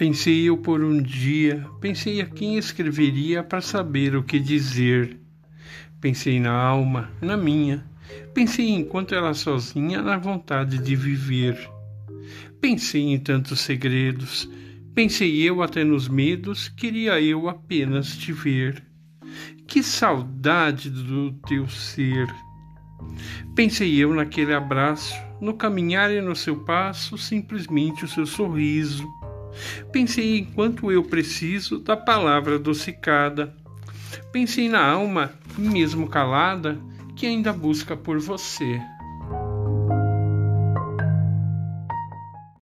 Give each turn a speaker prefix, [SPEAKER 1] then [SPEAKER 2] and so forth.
[SPEAKER 1] Pensei eu por um dia, pensei a quem escreveria para saber o que dizer. Pensei na alma, na minha. Pensei enquanto ela sozinha na vontade de viver. Pensei em tantos segredos. Pensei eu até nos medos, queria eu apenas te ver. Que saudade do teu ser. Pensei eu naquele abraço, no caminhar e no seu passo, simplesmente o seu sorriso. Pensei em quanto eu preciso da palavra adocicada. Pensei na alma, mesmo calada, que ainda busca por você.